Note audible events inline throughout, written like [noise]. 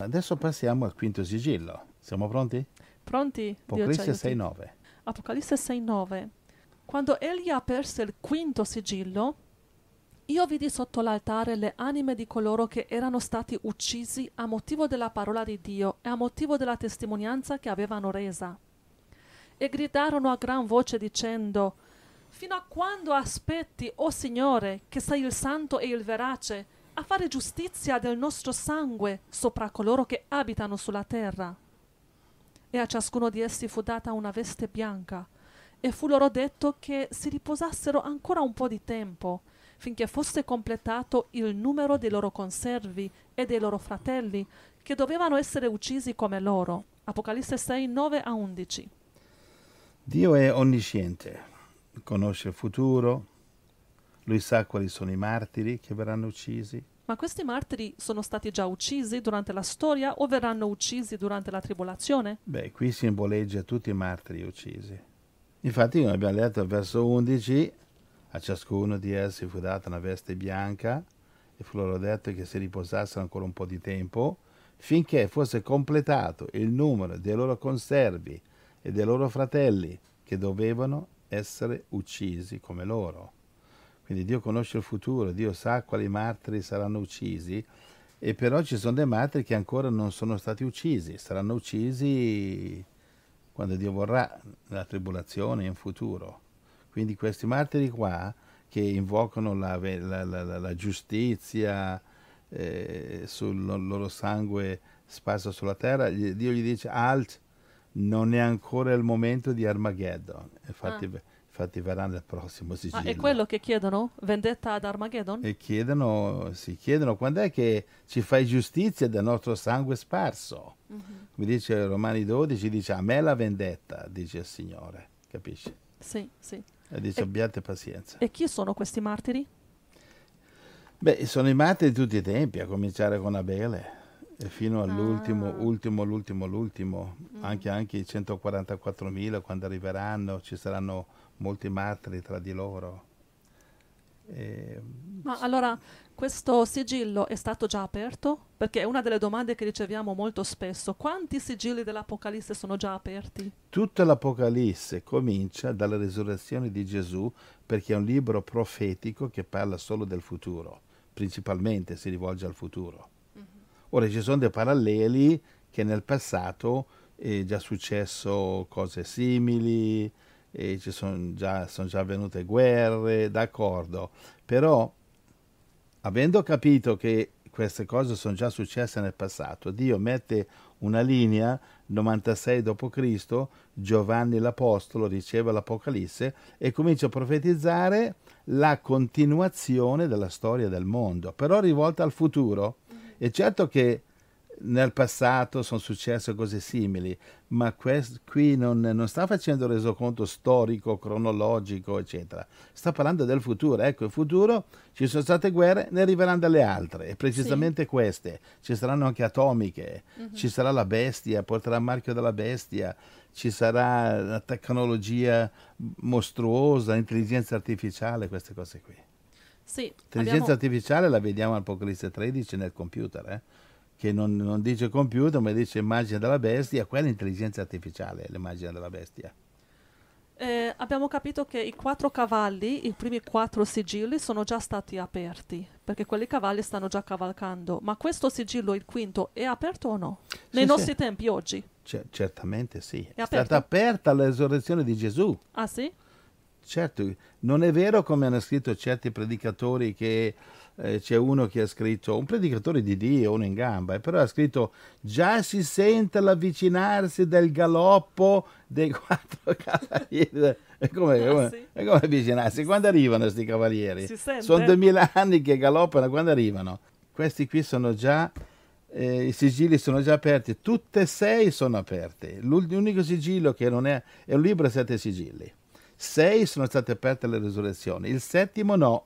Adesso passiamo al quinto sigillo. Siamo pronti? Pronti? Apocalisse aiuti. 6.9. Apocalisse 6:9. Quando egli aperse il quinto sigillo, io vidi sotto l'altare le anime di coloro che erano stati uccisi a motivo della parola di Dio e a motivo della testimonianza che avevano resa. E gridarono a gran voce dicendo: Fino a quando aspetti, o Signore, che sei il santo e il verace, a fare giustizia del nostro sangue sopra coloro che abitano sulla terra? e a ciascuno di essi fu data una veste bianca, e fu loro detto che si riposassero ancora un po' di tempo, finché fosse completato il numero dei loro conservi e dei loro fratelli, che dovevano essere uccisi come loro. Apocalisse 6, 9 a 11. Dio è onnisciente, conosce il futuro, lui sa quali sono i martiri che verranno uccisi. Ma questi martiri sono stati già uccisi durante la storia o verranno uccisi durante la tribolazione? Beh, qui simboleggia tutti i martiri uccisi. Infatti, come abbiamo letto al verso 11, a ciascuno di essi fu data una veste bianca e fu loro detto che si riposassero ancora un po' di tempo finché fosse completato il numero dei loro conservi e dei loro fratelli che dovevano essere uccisi come loro. Quindi Dio conosce il futuro, Dio sa quali martiri saranno uccisi e però ci sono dei martiri che ancora non sono stati uccisi, saranno uccisi quando Dio vorrà, nella tribolazione in futuro. Quindi questi martiri qua che invocano la, la- la- la- giustizia eh, sul lo- loro sangue sparso sulla terra, Dio gli dice alt, non è ancora il momento di Armageddon. Infatti, Ah. Infatti verrà nel prossimo sigillo. Ah, è quello che chiedono? Vendetta ad Armageddon? E chiedono, si chiedono quando è che ci fai giustizia del nostro sangue sparso. Come dice Romani 12, dice a me la vendetta, dice il Signore, capisci? Sì, sì. E dice E- abbiate pazienza. E chi sono questi martiri? Beh, sono i martiri di tutti i tempi, a cominciare con Abele e fino all'ultimo, Ah. ultimo, l'ultimo, l'ultimo, anche, anche i 144.000 quando arriveranno, ci saranno molti martiri tra di loro. E, Ma allora questo sigillo è stato già aperto? Perché è una delle domande che riceviamo molto spesso. Quanti sigilli dell'Apocalisse sono già aperti? Tutta l'Apocalisse comincia dalla risurrezione di Gesù perché è un libro profetico che parla solo del futuro, principalmente si rivolge al futuro. Ora ci sono dei paralleli che nel passato è già successo cose simili, e ci sono già, sono già avvenute guerre, d'accordo, però avendo capito che queste cose sono già successe nel passato, Dio mette una linea 96 d.C., Giovanni l'Apostolo riceve l'Apocalisse e comincia a profetizzare la continuazione della storia del mondo, però rivolta al futuro. È certo che nel passato sono successe cose simili, ma quest- qui non, non sta facendo resoconto storico, cronologico, eccetera. Sta parlando del futuro. Ecco, il futuro ci sono state guerre, ne arriveranno delle altre, e precisamente queste. Ci saranno anche atomiche, ci sarà la bestia, porterà il marchio della bestia, ci sarà la tecnologia mostruosa, l'intelligenza artificiale, queste cose qui. Sì, L'intelligenza abbiamo- artificiale la vediamo all'Apocalisse 13 nel computer, eh? Che non, non dice computer ma dice immagine della bestia, quella è intelligenza artificiale, l'immagine della bestia. eh, abbiamo capito che i quattro cavalli, i primi quattro sigilli, sono già stati aperti, perché quelli cavalli stanno già cavalcando. Ma questo sigillo, il quinto, è aperto o no? Nei Sì, nostri sì. tempi, oggi? Cer- certamente sì. È, aperto? stata aperta la resurrezione di Gesù. Ah sì? Certo, non è vero come hanno scritto certi predicatori che eh, c'è uno che ha scritto, un predicatore di Dio, uno in gamba, eh, però ha scritto già si sente l'avvicinarsi del galoppo dei [laughs] quattro cavalieri. È come, Ah, come- sì? è come avvicinarsi? Quando arrivano questi cavalieri? Sono duemila anni che galoppano, quando arrivano? Questi qui sono già, eh, i sigilli sono già aperti, tutte e sei sono aperte. L'unico sigillo che non è, è un libro a sette sigilli. Sei sono state aperte alle risurrezioni, il settimo no.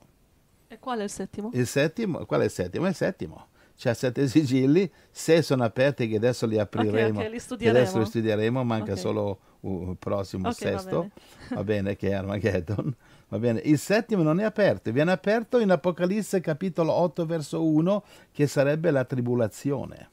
E qual è il settimo? Il settimo, qual è il settimo? Il settimo. C'ha sette [laughs] sigilli, sei sono aperti che adesso li apriremo. ok, li che studieremo. adesso li studieremo, manca Ok. solo uh, il prossimo, Ok, va sesto. bene. [laughs] Va bene, che è Armageddon. Va bene. Il settimo non è aperto, viene aperto in Apocalisse capitolo 8 verso 1 che sarebbe la tribolazione.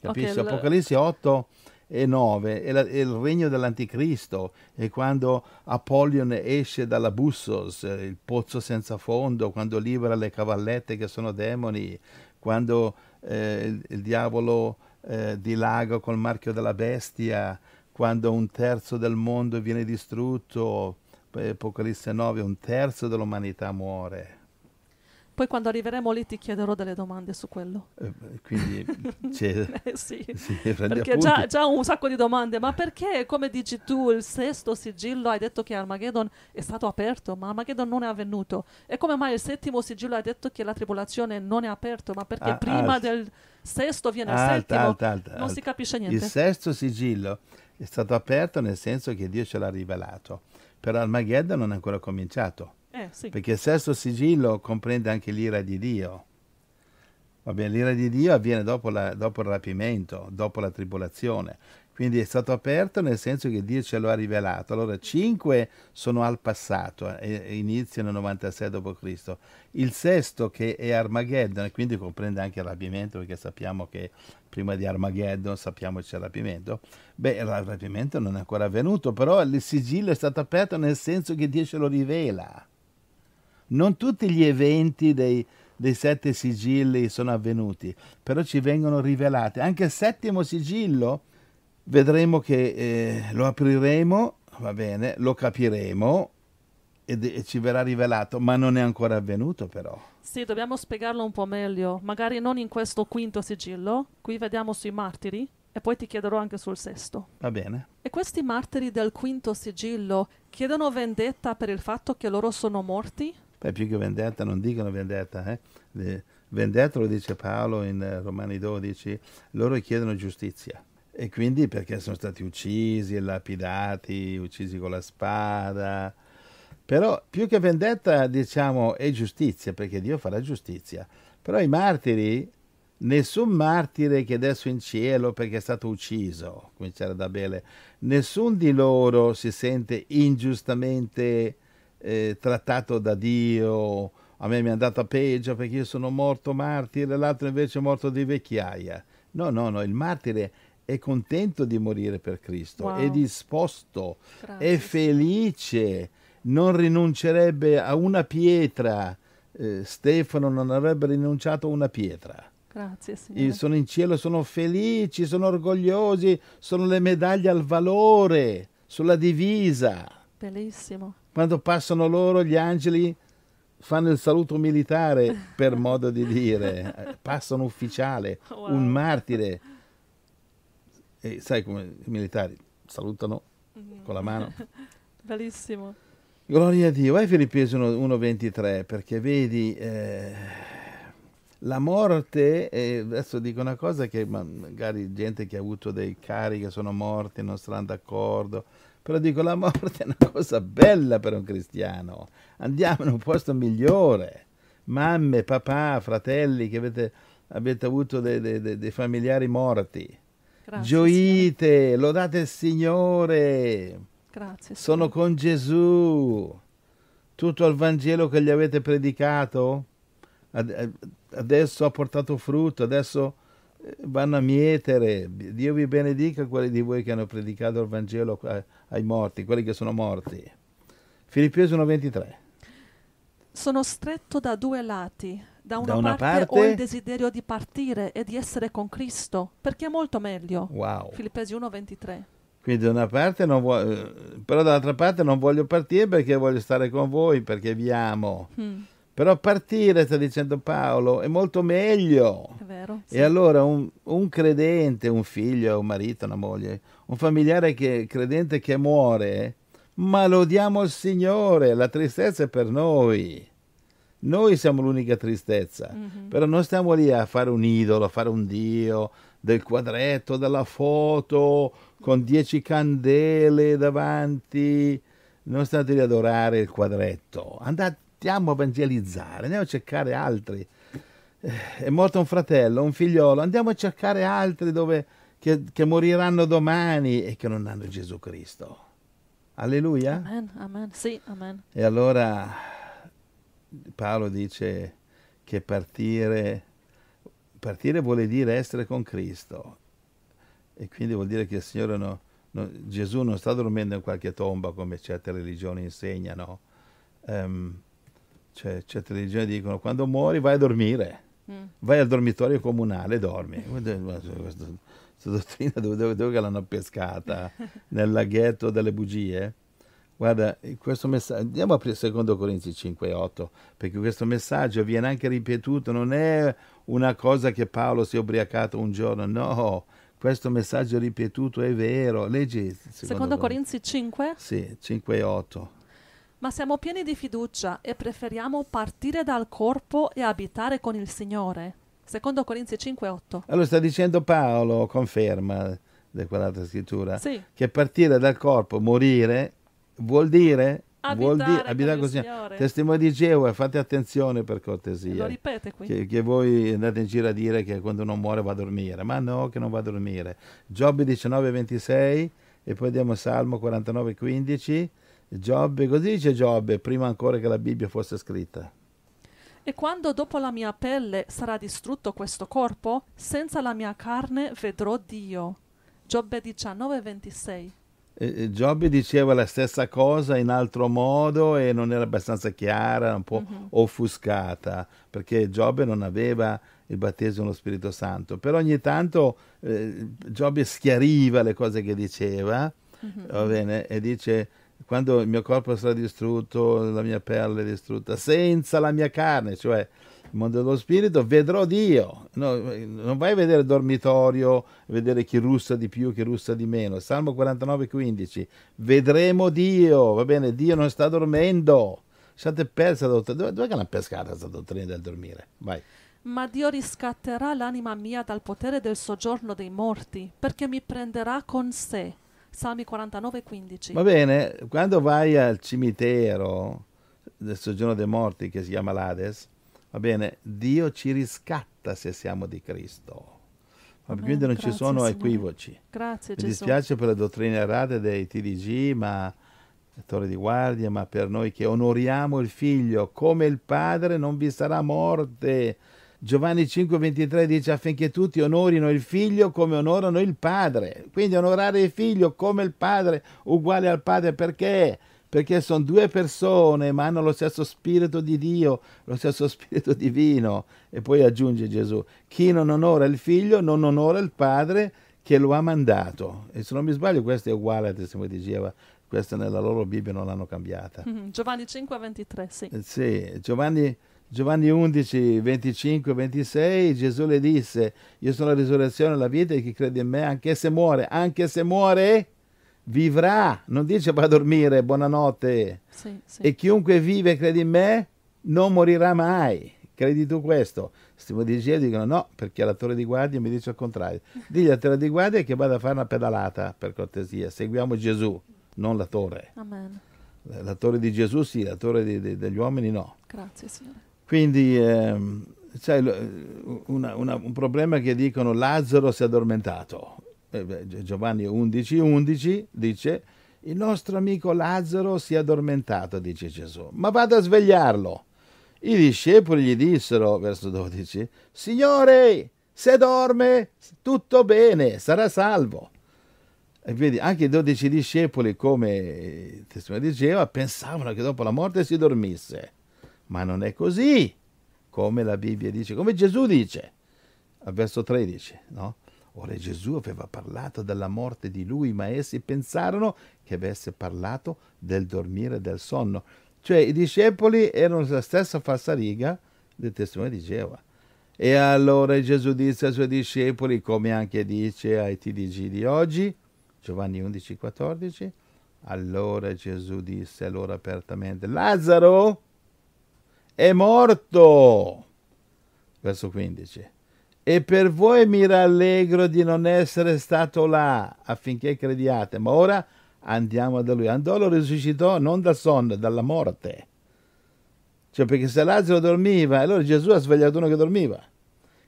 Capisci? Apocalisse 8 e 9 è, la- è il regno dell'anticristo, è quando Apollyon esce dalla Bussos, eh, il pozzo senza fondo, quando libera le cavallette che sono demoni, quando eh, il, il diavolo eh, dilaga col marchio della bestia, quando un terzo del mondo viene distrutto, Apocalisse 9, un terzo dell'umanità muore. Poi quando arriveremo lì ti chiederò delle domande su quello. Eh, Quindi [laughs] c'è... Eh, sì. Sì, Perché già, già un sacco di domande, ma perché, come dici tu, il sesto sigillo hai detto che Armageddon è stato aperto, ma Armageddon non è avvenuto? E come mai il settimo sigillo hai detto che la tribolazione non è aperto, ma perché Ah, prima alta. del sesto viene il Alta, settimo? alta, alta, non si capisce Il niente. sesto sigillo è stato aperto nel senso che Dio ce l'ha rivelato, però Armageddon non è ancora cominciato, Eh, sì. perché il sesto sigillo comprende anche l'ira di Dio. Bene, l'ira di Dio avviene dopo, la- dopo il rapimento, dopo la tribolazione. Quindi è stato aperto nel senso che Dio ce lo ha rivelato. Allora, cinque sono al passato e, iniziano nel 96 d.C. Il sesto, che è Armageddon, e quindi comprende anche il rapimento, perché sappiamo che prima di Armageddon sappiamo c'è il rapimento. Beh, il rapimento non è ancora avvenuto, però il sigillo è stato aperto nel senso che Dio ce lo rivela. Non tutti gli eventi dei, dei sette sigilli sono avvenuti, però ci vengono rivelati. Anche il settimo sigillo vedremo che eh, lo apriremo, va bene, lo capiremo ed- e ci verrà rivelato, ma non è ancora avvenuto però. Sì, dobbiamo spiegarlo un po' meglio, magari non in questo quinto sigillo, qui vediamo sui martiri, e poi ti chiederò anche sul sesto. Va bene? E questi martiri del quinto sigillo chiedono vendetta per il fatto che loro sono morti? Beh, più che vendetta, non dicono vendetta, eh? Vendetta lo dice Paolo in eh, Romani 12, loro chiedono giustizia. E quindi perché sono stati uccisi, lapidati, uccisi con la spada. Però più che vendetta, diciamo, è giustizia, perché Dio farà giustizia. Però i martiri, nessun martire che adesso in cielo perché è stato ucciso, cominciare da Abele, nessun di loro si sente ingiustamente eh, trattato da Dio. A me mi è andata peggio perché io sono morto martire, l'altro invece è morto di vecchiaia. No, no, no, il martire è contento di morire per Cristo, Wow. è disposto, Grazie. è felice, non rinuncerebbe a una pietra. Eh, Stefano non avrebbe rinunciato a una pietra. Grazie, Signore. sono in cielo, sono felici, sono orgogliosi, sono le medaglie al valore, sulla divisa. Bellissimo. Quando passano loro, gli angeli fanno il saluto militare, per [laughs] modo di dire, Eh, passano ufficiale, Wow. un martire. E sai come i militari salutano con la mano. [laughs] Bellissimo. Gloria a Dio, vai Filippesi 1 1,23 perché vedi eh, la morte, e adesso dico una cosa che ma- magari gente che ha avuto dei cari che sono morti non saranno d'accordo, però dico la morte è una cosa bella per un cristiano, andiamo in un posto migliore, mamme, papà, fratelli che avete, avete avuto dei, dei- dei- familiari morti, Grazie. Signore. gioite, lodate il Signore Grazie. sono con Gesù. Tutto il Vangelo che gli avete predicato ad- adesso ha portato frutto, adesso vanno a mietere. Dio vi benedica quelli di voi che hanno predicato il Vangelo ai morti, quelli che sono morti. Filippesi 1,23. Sono stretto da due lati. Da una, Da una parte, parte- ho il desiderio di partire e di essere con Cristo, perché è molto meglio. Wow. Filippesi 1:23. Quindi da una parte non vuoi, eh, però dall'altra parte non voglio partire perché voglio stare con voi, perché vi amo. Mm, Però partire, sta dicendo Paolo, è molto meglio. è vero? Sì. E allora un, un credente, un figlio, un marito, una moglie, un familiare che, credente che muore, ma lodiamo il Signore, la tristezza è per noi. Noi siamo l'unica tristezza, Mhm. però non stiamo lì a fare un idolo, a fare un Dio del quadretto, della foto, con dieci candele davanti. Non state lì ad adorare il quadretto. Andate, andiamo a evangelizzare, andiamo a cercare altri Eh, è morto un fratello, un figliolo, andiamo a cercare altri dove, che, che moriranno domani e che non hanno Gesù Cristo. Alleluia. Amen, amen. Sì, amen. E allora Paolo dice che partire, partire vuole dire essere con Cristo. E quindi vuol dire che il Signore no, no, Gesù non sta dormendo in qualche tomba come certe religioni insegnano. Um, cioè, certe religioni dicono quando muori vai a dormire, mm. vai al dormitorio comunale e dormi. Questa, dottrina dove, dove, dove l'hanno pescata? [laughs] Nel laghetto delle bugie? Guarda, questo messaggio, andiamo a aprire 2 Corinzi 5,8, perché questo messaggio viene anche ripetuto, non è una cosa che Paolo si è ubriacato un giorno, no, questo messaggio ripetuto è vero. Leggi secondo, secondo Corinzi 5? Sì, 5,8. Ma siamo pieni di fiducia e preferiamo partire dal corpo e abitare con il Signore. Secondo Corinzi 5,8. Allora sta dicendo Paolo, conferma di quell'altra scrittura, sì. che partire dal corpo, morire vuol dire abitare, vuol dire, abitare così. Testimoni di Geova, fate attenzione per cortesia. Lo ripete qui. Che, che, voi andate in giro a dire che quando uno muore va a dormire, ma no, che non va a dormire. Giobbe 19, 26 e poi andiamo a Salmo 49, 15. Giobbe, così dice Giobbe, prima ancora che la Bibbia fosse scritta. E quando dopo la mia pelle sarà distrutto questo corpo, senza la mia carne vedrò Dio. Giobbe 19, 26. Giobbe diceva la stessa cosa in altro modo e non era abbastanza chiara, un po' uh-huh. offuscata, perché Giobbe non aveva il battesimo dello Spirito Santo. Però ogni tanto eh, Giobbe schiariva le cose che diceva, uh-huh. bene, e dice quando il mio corpo sarà distrutto, la mia pelle è distrutta, senza la mia carne, cioè il mondo dello spirito, vedrò Dio. No, non vai a vedere il dormitorio, vedere chi russa di più, chi russa di meno. Salmo 49, 15. Vedremo Dio. Va bene, Dio non sta dormendo. State persa dottrina. Dove, dove l'hanno pescata questa dottrina del dormire? Vai. Ma Dio riscatterà l'anima mia dal potere del soggiorno dei morti, perché mi prenderà con sé. Salmi 49, 15. Va bene, quando vai al cimitero del soggiorno dei morti, che si chiama l'Ades, Va bene, Dio ci riscatta se siamo di Cristo. Ma quindi non Grazie, ci sono Signore. equivoci. Grazie, Mi Gesù. dispiace per le dottrine errate dei TDG, ma torre di guardia, ma per noi che onoriamo il figlio come il padre non vi sarà morte. Giovanni 5:23 dice affinché tutti onorino il figlio come onorano il padre. Quindi onorare il figlio come il padre, uguale al padre, perché? perché sono due persone ma hanno lo stesso spirito di Dio, lo stesso spirito divino. E poi aggiunge Gesù, chi non onora il figlio non onora il padre che lo ha mandato. E se non mi sbaglio questo è uguale al testimone di Geova, questa nella loro Bibbia non l'hanno cambiata. Mm-hmm. Giovanni 5, 23, sì. Sì, Giovanni, Giovanni 11, 25, 26, Gesù le disse, io sono la risurrezione e la vita e chi crede in me, anche se muore, anche se muore vivrà, non dice va a dormire, buonanotte. Sì, sì. E chiunque vive e crede in me non morirà mai. Credi tu questo? Stiamo dicendo dicono no, perché la torre di guardia mi dice il contrario. [laughs] Digli alla torre di guardia che vada a fare una pedalata, per cortesia. Seguiamo Gesù, non la torre. Amen. La torre di Gesù sì, la torre di, di, degli uomini no. Grazie Signore. Quindi ehm, c'è una, una, un problema che dicono Lazzaro si è addormentato. Eh, Giovanni 11, 11 dice il nostro amico Lazzaro si è addormentato, dice Gesù, ma vado a svegliarlo. I discepoli gli dissero, verso 12, Signore, se dorme, tutto bene, sarà salvo. E vedi, anche i dodici discepoli, come il testimone diceva, pensavano che dopo la morte si dormisse. Ma non è così, come la Bibbia dice, come Gesù dice, al verso 13, no? Ora Gesù aveva parlato della morte di lui, ma essi pensarono che avesse parlato del dormire del sonno. Cioè i discepoli erano la stessa falsariga del testimone di Geova. E allora Gesù disse ai suoi discepoli, come anche dice ai TDG di oggi, Giovanni 11, 14, allora Gesù disse loro apertamente, Lazzaro è morto. Verso 15 e per voi mi rallegro di non essere stato là affinché crediate, ma ora andiamo da lui. Andò, lo risuscitò non dal sonno, dalla morte. Cioè perché se Lazzaro dormiva, allora Gesù ha svegliato uno che dormiva.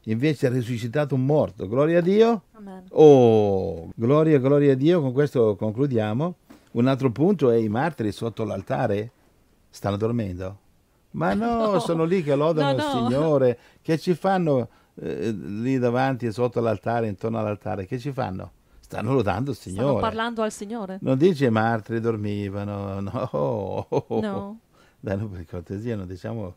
Invece ha risuscitato un morto. Gloria a Dio. Amen. Oh, gloria, gloria a Dio. Con questo concludiamo. Un altro punto è i martiri sotto l'altare stanno dormendo. Ma no, [laughs] no. sono lì che lodano no, il no. Signore, [laughs] che ci fanno eh, lì davanti sotto l'altare, intorno all'altare, che ci fanno? Stanno lodando il stanno Signore. parlando al Signore. Non dice i martiri dormivano, no. [laughs] No. Dai, no, per cortesia, non diciamo...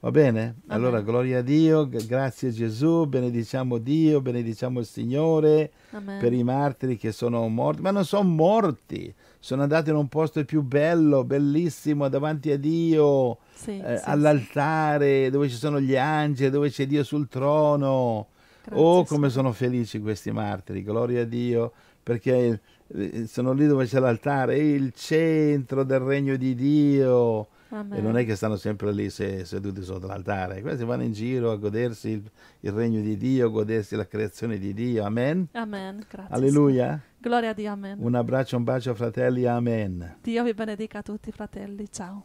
Va bene? Allora, Amen. gloria a Dio, grazie Gesù, benediciamo Dio, benediciamo il Signore Amen. per i martiri che sono morti, ma non sono morti, sono andati in un posto più bello, bellissimo, davanti a Dio, Sì, eh, sì, all'altare, dove ci sono gli angeli, dove c'è Dio sul trono. sì. Oh, Grazie, come Signore. sono felici questi martiri, gloria a Dio, perché eh, sono lì dove c'è l'altare, è il centro del regno di Dio. Amen. E non è che stanno sempre lì se- seduti sotto l'altare, questi vanno in giro a godersi il, il regno di Dio, a godersi la creazione di Dio. Amen. Amen. Grazie. Alleluia. Gloria a Dio. Amen. Un abbraccio, un bacio fratelli. Amen. Dio vi benedica a tutti, fratelli. Ciao.